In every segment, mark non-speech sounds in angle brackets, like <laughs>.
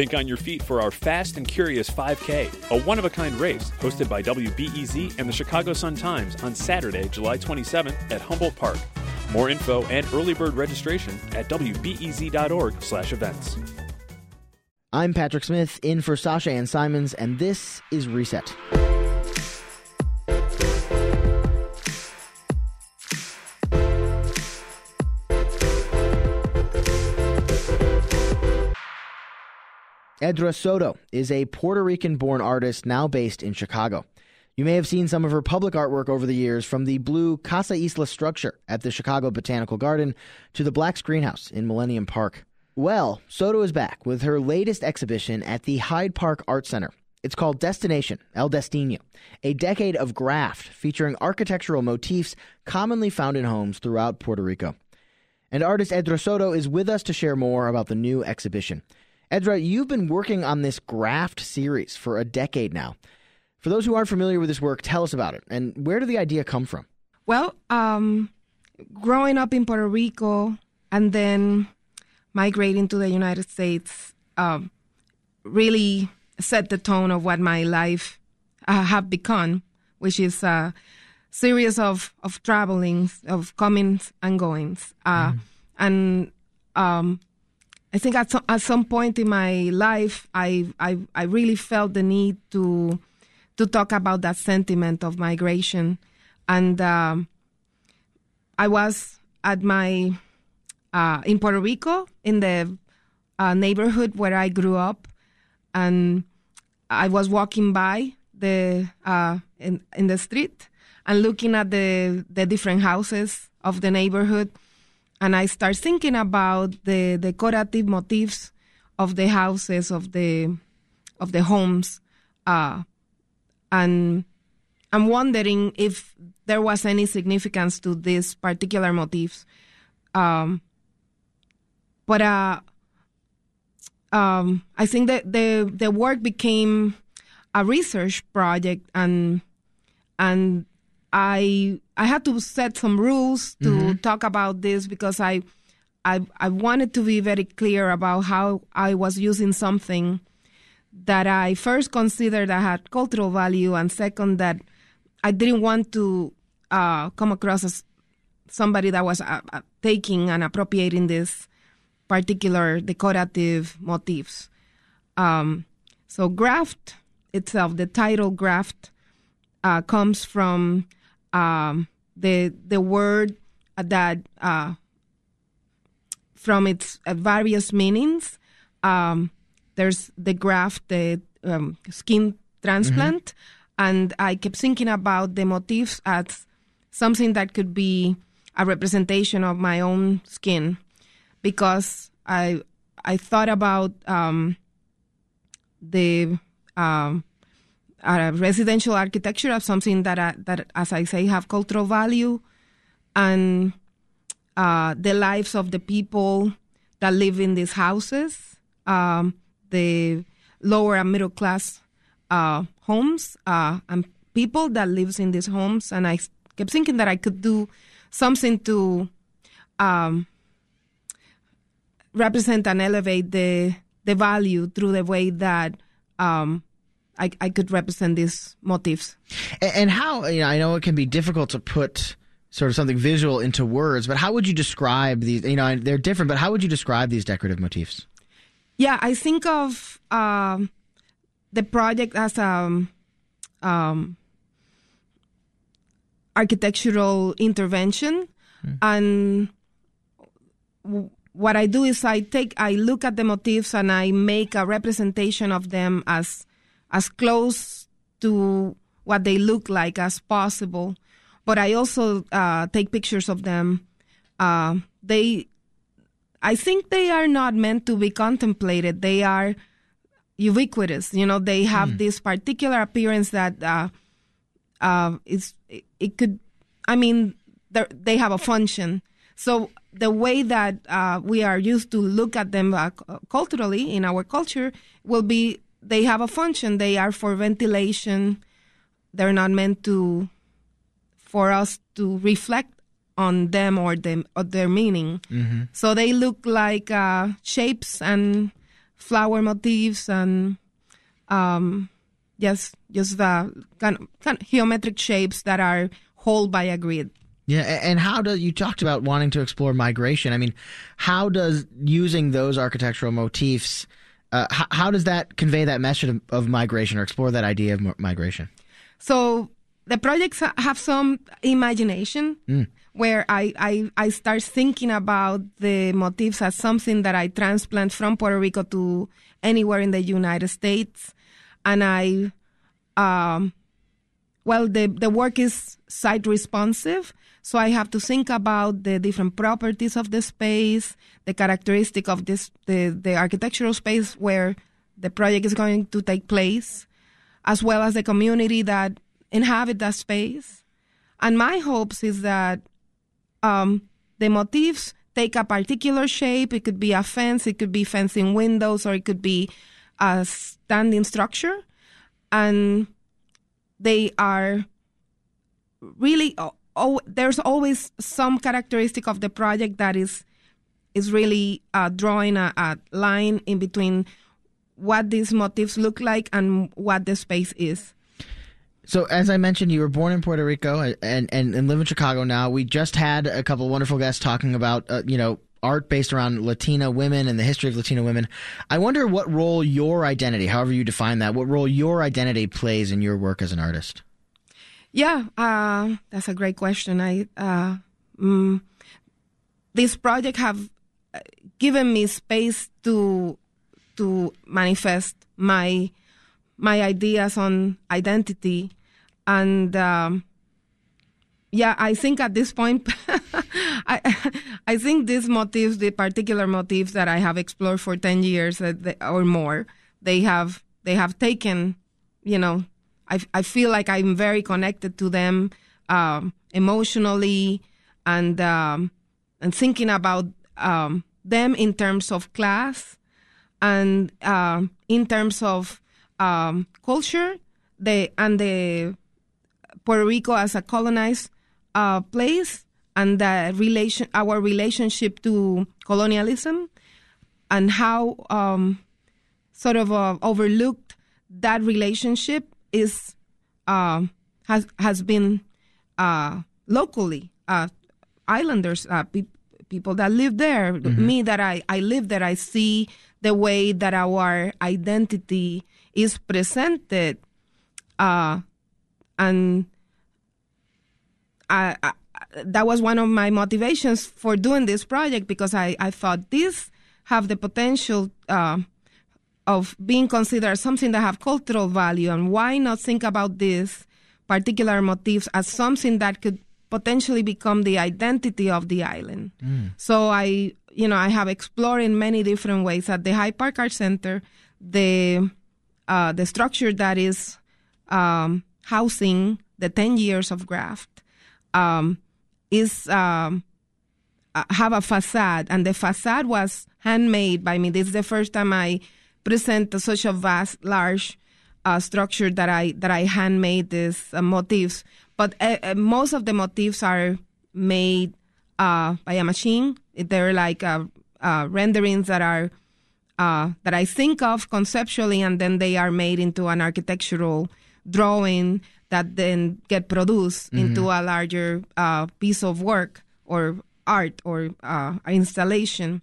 Think on your feet for our Fast and Curious 5K, a one of a kind race hosted by WBEZ and the Chicago Sun Times on Saturday, July 27th at Humboldt Park. More info and early bird registration at wbez.org/events. I'm Patrick Smith in for Sasha Ann Simons, and this is Reset. Edra Soto is a Puerto Rican born artist now based in Chicago. You may have seen some of her public artwork over the years from the blue Casa Isla structure at the Chicago Botanical Garden to the black Screenhouse in Millennium Park. Well, Soto is back with her latest exhibition at the Hyde Park Art Center. It's called Destination, El Destino, a decade of graft featuring architectural motifs commonly found in homes throughout Puerto Rico. And artist Edra Soto is with us to share more about the new exhibition. Edra, you've been working on this graft series for a decade now. For those who aren't familiar with this work, tell us about it and where did the idea come from? Well, um, growing up in Puerto Rico and then migrating to the United States um, really set the tone of what my life uh, have become, which is a series of, of traveling, of comings and goings. Uh, mm. And um, I think at some, at some point in my life, I, I, I really felt the need to to talk about that sentiment of migration, and um, I was at my uh, in Puerto Rico in the uh, neighborhood where I grew up, and I was walking by the uh, in in the street and looking at the the different houses of the neighborhood and I start thinking about the decorative motifs of the houses of the of the homes, uh, and I'm wondering if there was any significance to these particular motifs. Um, but uh, um, I think that the the work became a research project, and and I I had to set some rules to mm-hmm. talk about this because I, I I wanted to be very clear about how I was using something that I first considered that had cultural value, and second that I didn't want to uh, come across as somebody that was uh, uh, taking and appropriating this particular decorative motifs. Um, so graft itself, the title graft, uh, comes from um, the the word that uh, from its uh, various meanings. Um, there's the graft, the um, skin transplant, mm-hmm. and I kept thinking about the motifs as something that could be a representation of my own skin, because I I thought about um, the um, uh, residential architecture of something that, uh, that, as I say, have cultural value, and uh, the lives of the people that live in these houses, um, the lower and middle class uh, homes, uh, and people that lives in these homes. And I kept thinking that I could do something to um, represent and elevate the the value through the way that um, I, I could represent these motifs. And, and how, you know, I know it can be difficult to put sort of something visual into words, but how would you describe these? You know, they're different, but how would you describe these decorative motifs? Yeah, I think of um, the project as a um, um, architectural intervention, mm. and w- what I do is I take, I look at the motifs and I make a representation of them as as close to what they look like as possible. But I also uh, take pictures of them. Uh, they, I think they are not meant to be contemplated. They are ubiquitous. You know, they have mm. this particular appearance that uh, uh, is it, it could. I mean, they have a function. So the way that uh, we are used to look at them uh, culturally in our culture will be they have a function. They are for ventilation. They're not meant to for us to reflect on them or them or their meaning. Mm-hmm. So they look like uh, shapes and flower motifs and um, just just the kind of, kind of geometric shapes that are held by a grid. Yeah, and how do you talked about wanting to explore migration? I mean, how does using those architectural motifs, uh, how, how, does that convey that message of, of, migration or explore that idea of migration? So the projects have some imagination. Mm. Where I, I, I start thinking about the motifs as something that I transplant from Puerto Rico to anywhere in the United States, and I, um, well, the the work is site responsive, so I have to think about the different properties of the space, the characteristic of this, the, the architectural space where the project is going to take place, as well as the community that inhabit that space. And my hopes is that um, the motifs take a particular shape. It could be a fence, it could be fencing windows, or it could be a standing structure. And they are really oh, there's always some characteristic of the project that is is really uh, drawing a, a, line in between what these motifs look like and what the space is. So, as I mentioned, you were born in Puerto Rico and, and, and live in Chicago now. We just had a couple wonderful guests talking about, uh, you know, art based around Latina women and the history of Latina women. I wonder what role your identity, however you define that, what role your identity plays in your work as an artist. Yeah, uh, that's a great question. I uh, mm, this project have uh, given me space to to manifest my my ideas on identity, and um, yeah, I think at this point, <laughs> I I think these motifs, the particular motifs that I have explored for ten years or more, they have they have taken, you know, I, I feel like I'm very connected to them um, emotionally and um, and thinking about um, them in terms of class and uh, in terms of um, culture. The and the Puerto Rico as a colonized uh, place and the relation our relationship to colonialism and how um, sort of uh, overlooked that relationship is uh, has has been uh, locally uh, islanders uh, pe- people that live there mm-hmm. me that I, I live there i see the way that our identity is presented uh, and I, I, that was one of my motivations for doing this project because I, I thought this have the potential uh, of being considered something that have cultural value and why not think about these particular motifs as something that could potentially become the identity of the island. Mm. So I, you know, I have explored in many different ways at the Hyde Park Art Center the uh, the structure that is um, housing the ten years of graft um, is um, uh, have a facade, and the facade was handmade by me. This is the first time I present such a vast, large uh, structure that I that I handmade these uh, motifs. But uh, most of the motifs are made uh, by a machine. They're like uh, uh, renderings that are that I think of conceptually, and then they are made into an architectural drawing that then get produced mm-hmm. into a larger piece of work or art or installation.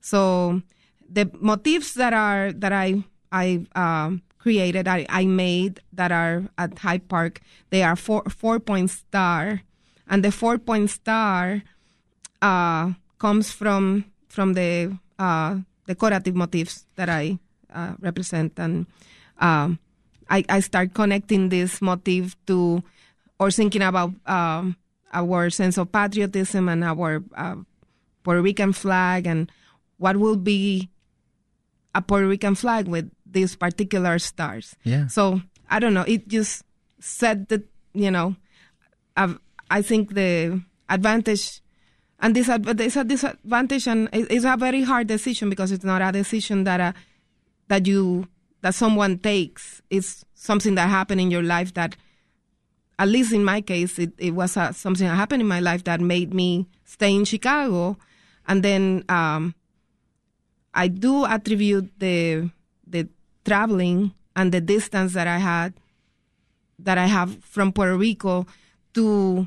So the motifs that are that I I um, created, I, I made that are at Hyde Park, they are four four point star, and the four point star uh, comes from from the uh, decorative motifs that I uh, represent, and um, I I start connecting this motif to or thinking about um, our sense of patriotism and our uh, Puerto Rican flag and what will be a Puerto Rican flag with these particular stars. Yeah. So I don't know. It just said that you know, I've, I think the advantage and this there's a disadvantage and it's a very hard decision because it's not a decision that uh, that you that someone takes. It's something that happened in your life that, at least in my case, it, it was uh, something that happened in my life that made me stay in Chicago, and then um, I do attribute the the traveling and the distance that I had that I have from Puerto Rico to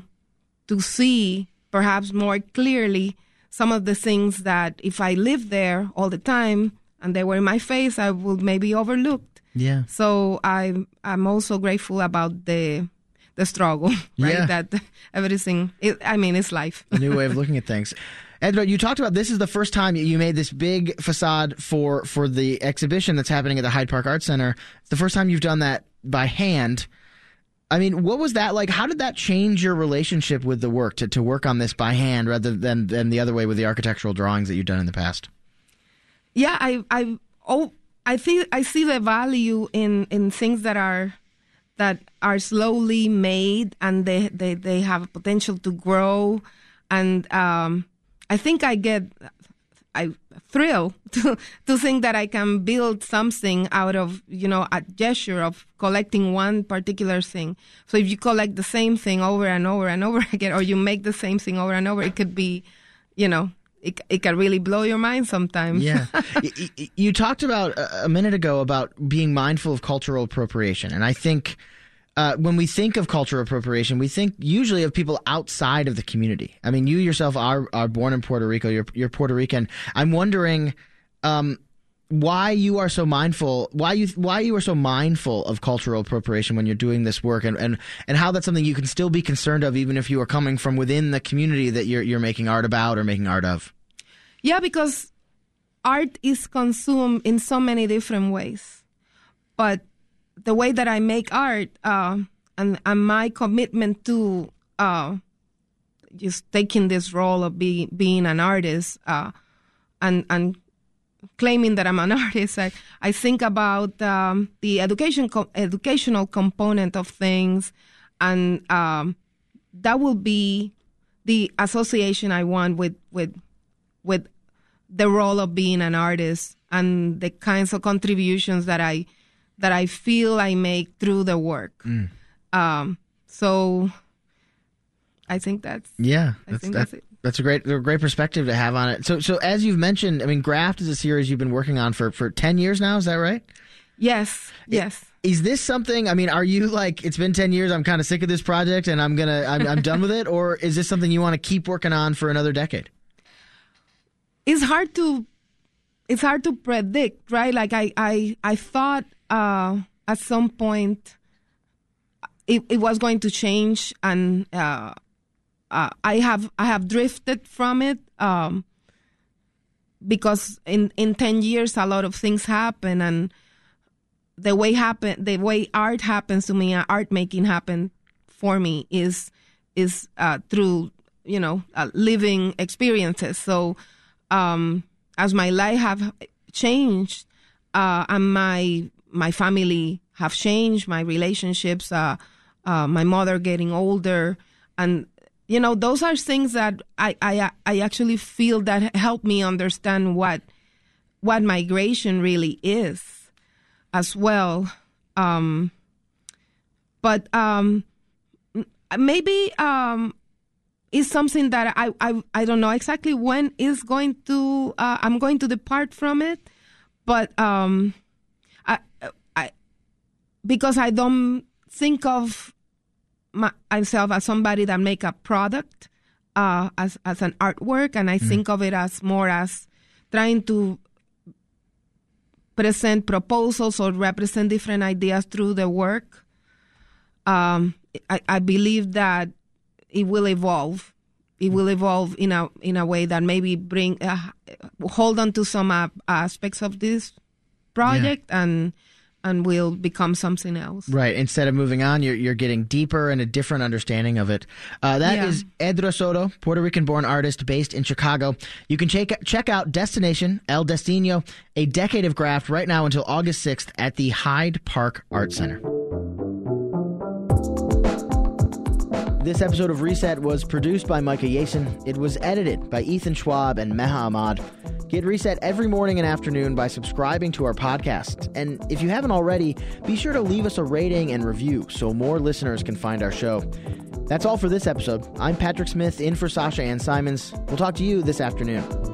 to see perhaps more clearly some of the things that if I lived there all the time and they were in my face, I would maybe overlooked. Yeah. So I I'm also grateful about the the struggle, <laughs> right? Yeah. That everything. It, I mean, it's life. a new way of <laughs> looking at things. Edra, you talked about this is the first time you made this big facade for for the exhibition that's happening at the Hyde Park Art Center. It's the first time you've done that by hand. I mean, what was that like? How did that change your relationship with the work to, to work on this by hand rather than than the other way with the architectural drawings that you've done in the past? yeah i i oh i think i see the value in in things that are that are slowly made and they they, they have potential to grow and um i think i get I thrill <laughs> to to think that I can build something out of you know a gesture of collecting one particular thing. So if you collect the same thing over and over and over <laughs> again, or you make the same thing over and over, it could be, you know, it it can really blow your mind sometimes. Yeah. <laughs> Y- y- you talked about uh, a minute ago about being mindful of cultural appropriation. And I think uh, when we think of cultural appropriation, we think usually of people outside of the community. I mean, you yourself are, are born in Puerto Rico, you're, you're Puerto Rican. I'm wondering. Um, why you are so mindful why you why you are so mindful of cultural appropriation when you're doing this work and, and and how that's something you can still be concerned of even if you are coming from within the community that you're you're making art about or making art of Yeah, because art is consumed in so many different ways. But the way that I make art uh, and, and my commitment to uh, just taking this role of be, being an artist uh, and, and claiming that I'm an <laughs> artist, I, I think about um, the education co- educational component of things, and um, that will be the association I want with with with the role of being an artist and the kinds of contributions that I that I feel I make through the work. Um, so I think that's Yeah, I think that- that's it. That's a great, a great perspective to have on it. So, so as you've mentioned, I mean, Graft is a series you've been working on for for ten years now. Is that right? yes, yes. Is this something? I mean, are you like it's been ten years? I'm kind of sick of this project, and I'm gonna, I'm, I'm done with it, <laughs> or is this something you want to keep working on for another decade? it's hard to it's hard to predict right? Like i i i thought uh at some point it, it was going to change and uh, uh i have i have drifted from it um because in in 10 years a lot of things happen and the way happen the way art happens to me uh, art making happen for me is is uh, through you know uh, living experiences. So um, as my life have changed uh, and my my family have changed my relationships uh, uh, my mother getting older and you know those are things that I, I I actually feel that help me understand what what migration really is as well um, but um, maybe um, is something that I, I I don't know exactly when is going to uh, I'm going to depart from it, but um, I I because I don't think of my, myself as somebody that make a product uh, as as an artwork, and I think of it as more as trying to present proposals or represent different ideas through the work. Um, I, I believe that it will evolve. It will evolve in a in a way that maybe bring uh, hold on to some uh, aspects of this project and and will become something else. Right. Instead of moving on, you're you're getting deeper and a different understanding of it. Uh, that is Yeah. Edra Soto, Puerto Rican-born artist based in Chicago. You can check check out Destination El Destino, a decade of graft, right now until August sixth at the Hyde Park Art Center. This episode of Reset was produced by Micah Yason. It was edited by Ethan Schwab and Meha Ahmad. Get Reset every morning and afternoon by subscribing to our podcast. And if you haven't already, be sure to leave us a rating and review so more listeners can find our show. That's all for this episode. I'm Patrick Smith in for Sasha Ann Simons. We'll talk to you this afternoon.